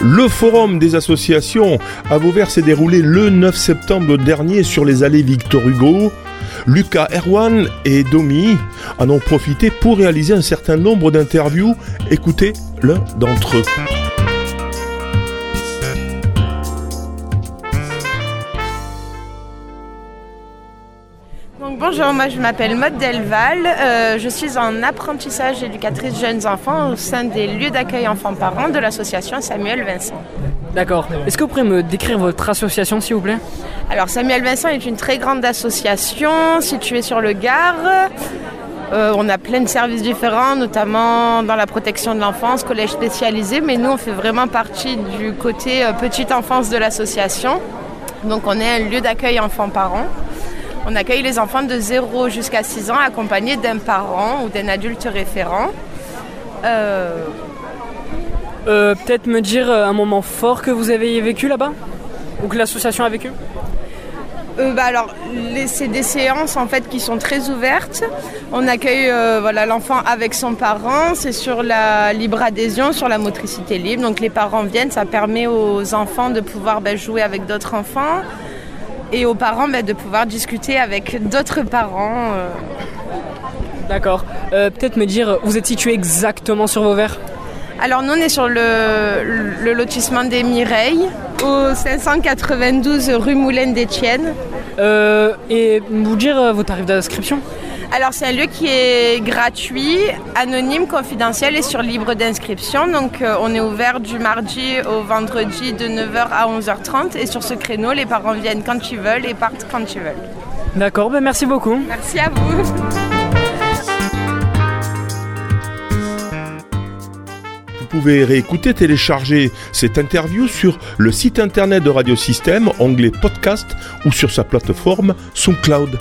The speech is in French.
Le forum des associations à Vauvert s'est déroulé le 9 septembre dernier sur les allées Victor Hugo. Lucas Erwan et Domi en ont profité pour réaliser un certain nombre d'interviews. Écoutez l'un d'entre eux. Bonjour, moi je m'appelle Maud Delval. Euh, je suis en apprentissage éducatrice jeunes enfants au sein des lieux d'accueil enfants-parents de l'association Samuel Vincent. D'accord. Est-ce que vous pourriez me décrire votre association s'il vous plaît? Alors Samuel Vincent est une très grande association située sur le Gard. Euh, on a plein de services différents, notamment dans la protection de l'enfance, collège spécialisé, mais nous on fait vraiment partie du côté euh, petite enfance de l'association. Donc on est un lieu d'accueil enfants-parents. On accueille les enfants de 0 jusqu'à 6 ans accompagnés d'un parent ou d'un adulte référent. Euh, euh, peut-être me dire euh, un moment fort que vous avez vécu là-bas? Ou que l'association a vécu? Bah alors, c'est des séances en fait qui sont très ouvertes. On accueille voilà l'enfant avec son parent. C'est sur la libre adhésion, sur la motricité libre. Donc les parents viennent, ça permet aux enfants de pouvoir bah, jouer avec d'autres enfants et aux parents bah, de pouvoir discuter avec d'autres parents. Euh. D'accord. Euh, peut-être me dire, vous êtes situé exactement sur Vauvert? Alors nous on est sur le, lotissement des Mireilles, au 592 rue Moulin d'Étienne. Euh, et vous dire vos tarifs d'inscription alors c'est un lieu qui est gratuit, anonyme, confidentiel et sur libre d'inscription. Donc euh, on est ouvert du mardi au vendredi de 9h à 11h30 et sur ce créneau les parents viennent quand ils veulent et partent quand ils veulent. D'accord, ben merci beaucoup. Merci à vous. Pouvez réécouter, télécharger cette interview sur le site internet de Radiosystème, onglet podcast ou sur sa plateforme SoundCloud.